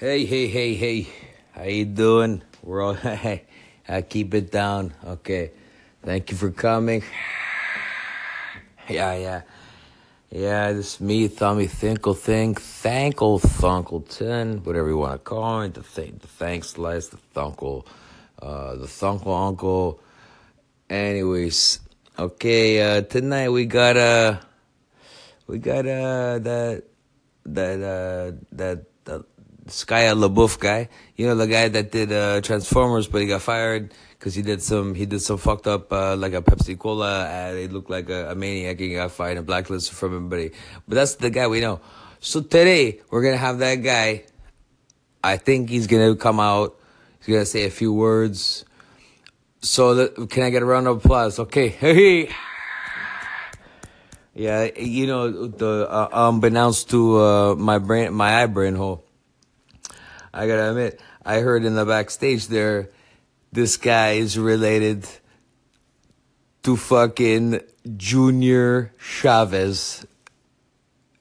Hey, hey, hey, hey. How you doing? We're all hey. I keep it down. Okay. Thank you for coming. Yeah, yeah. Yeah, this is me, Tommy Thinkle Thing, Thankle Thunkleton, whatever you want to call it, the, th- the thanks slice, the thunkle, uh, the thunkle uncle. Anyways, okay, uh, tonight we got, uh, we got, uh, that, that, uh, that, Shia LaBeouf guy. You know, the guy that did, uh, Transformers, but he got fired because he did some he did some fucked up uh, like a Pepsi Cola ad. He looked like a, a maniac and got fired and blacklisted from everybody. But that's the guy we know. So today we're gonna have that guy. I think he's gonna come out. He's gonna say a few words. So can I get a round of applause? Okay, hey. Yeah, you know the uh, unbeknownst to uh, my brain, my eye brain hole. I gotta admit, I heard in the backstage there this guy is related to fucking Junior Chavez.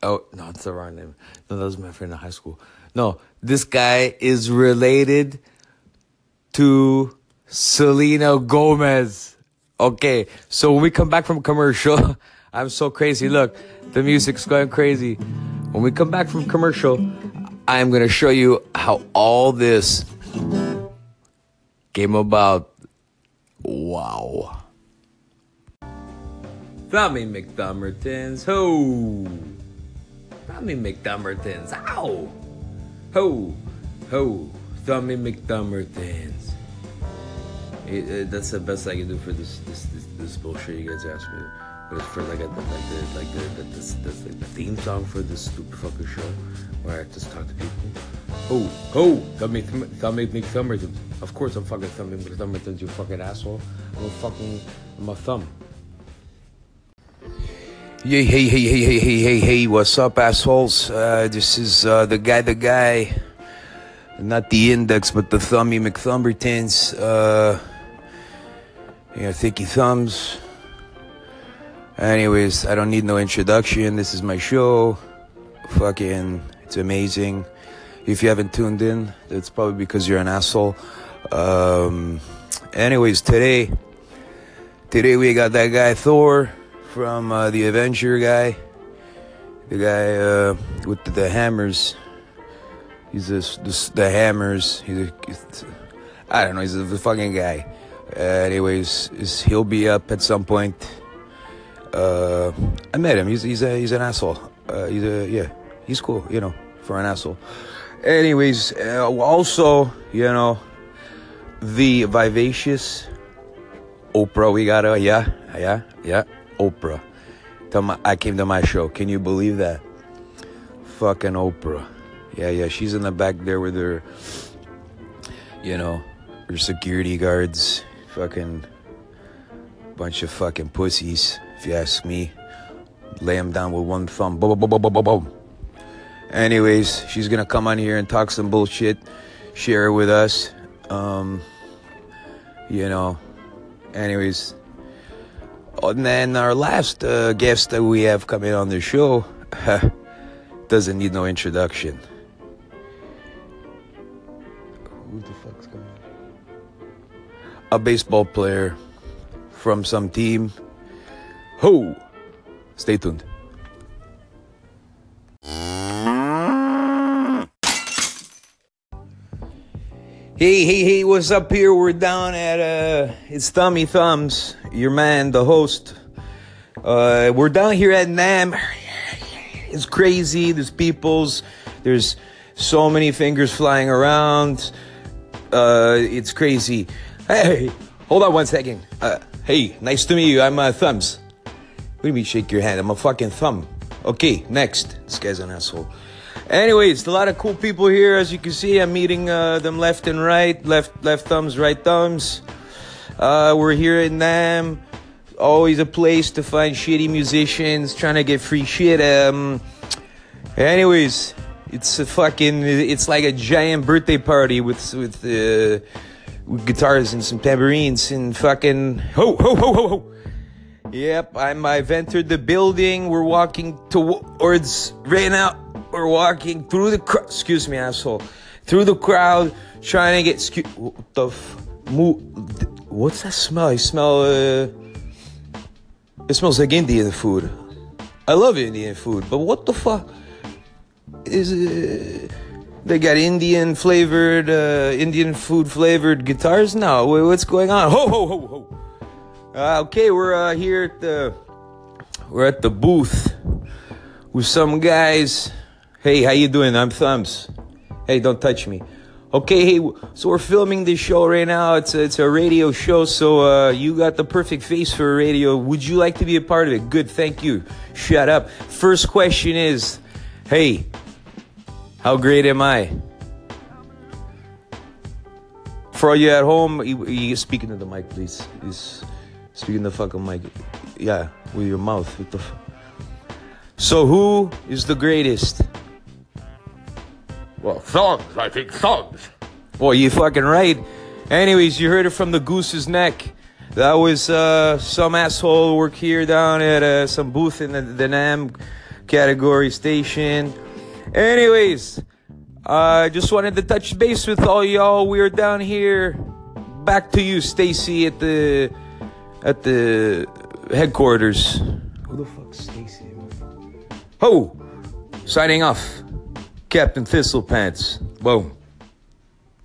Oh, no, the wrong name. No, that was my friend in high school. No, this guy is related to Selena Gomez. Okay, so when we come back from commercial, I'm so crazy. Look, the music's going crazy. When we come back from commercial, I'm going to show you how all this came about. Wow. Tommy McDummertons, ho! Tommy McDummertons, ow! Ho! Ho! Tommy McDummertons. It, eh, it, eh, that's the best I can do for this this this, this bullshit you guys asked me. But for like a, like the like the, the this, this, the theme song for this stupid fucking show where I just talk to people. Oh, oh, Tommy, Tommy McThumbertons. Of course I'm fucking Tommy McThumbertons, you fucking asshole. I'm a fucking, I'm a thumb. Hey, hey, hey, hey, hey, hey, hey, hey, what's up, assholes? Uh, this is uh, the guy, the guy. Not the index, but the Thummy McThumbertons. Uh, yeah, thicky thumbs. Anyways, I don't need no introduction. This is my show. Fucking, it's amazing. If you haven't tuned in, it's probably because you're an asshole. Um, anyways, today, today we got that guy Thor from uh, the Avenger guy, the guy uh, with the, the, hammers. He's this, this the hammers. He's, a, he's I don't know. He's a, the fucking guy. Uh, anyways, he'll be up at some point. Uh, I met him. He's he's a, he's an asshole. Uh, he's a yeah. He's cool. You know, for an asshole. Anyways, uh, also, you know, the vivacious Oprah. We got a yeah, yeah, yeah. Oprah. My, I came to my show. Can you believe that? Fucking Oprah. Yeah, yeah. She's in the back there with her, you know, her security guards. Fucking bunch of fucking pussies, if you ask me. Lay them down with one thumb. Boom, boom, boom, boom, boom, boom. Anyways, she's gonna come on here and talk some bullshit, share it with us. Um, you know. Anyways, and then our last uh, guest that we have coming on the show doesn't need no introduction. Who the fuck's coming? A baseball player from some team. Who? Stay tuned. Hey, hey, hey, what's up here? We're down at, uh, it's Thummy Thumbs, your man, the host. Uh, we're down here at NAMM. It's crazy. There's peoples. There's so many fingers flying around. Uh, it's crazy. Hey, hold on one second. Uh, hey, nice to meet you. I'm, uh, Thumbs. What do you mean shake your hand? I'm a fucking thumb. Okay, next. This guy's an asshole. Anyways, a lot of cool people here. As you can see, I'm meeting uh, them left and right, left left thumbs, right thumbs. Uh, we're here in NAMM. Always a place to find shitty musicians trying to get free shit. Um, anyways, it's a fucking. It's like a giant birthday party with with, uh, with guitars and some tambourines and fucking ho ho ho ho ho. Yep, I'm. I've entered the building. We're walking towards right now we're walking through the cr- excuse me, asshole, through the crowd, trying to get scu- what the f- what's that smell? I smell. Uh, it smells like Indian food. I love Indian food, but what the fuck is it? They got Indian flavored, uh, Indian food flavored guitars now. Wait, what's going on? Ho ho ho ho. Uh, okay, we're uh, here at the we're at the booth with some guys. Hey, how you doing? I'm Thumbs. Hey, don't touch me. Okay, hey, so we're filming this show right now. It's a, it's a radio show, so uh, you got the perfect face for a radio. Would you like to be a part of it? Good, thank you. Shut up. First question is, hey, how great am I? For all you at home, you, you speaking to the mic, please. He's speaking the fucking mic. Yeah, with your mouth. So who is the greatest? Well, songs, I think songs. Well, you fucking right. Anyways, you heard it from the goose's neck. That was uh, some asshole work here down at uh, some booth in the, the NAMM category station. Anyways, I uh, just wanted to touch base with all y'all. We're down here. Back to you, Stacy, at the at the headquarters. Who the fuck's Stacy? Ho! Signing off. Captain Thistlepants. Whoa.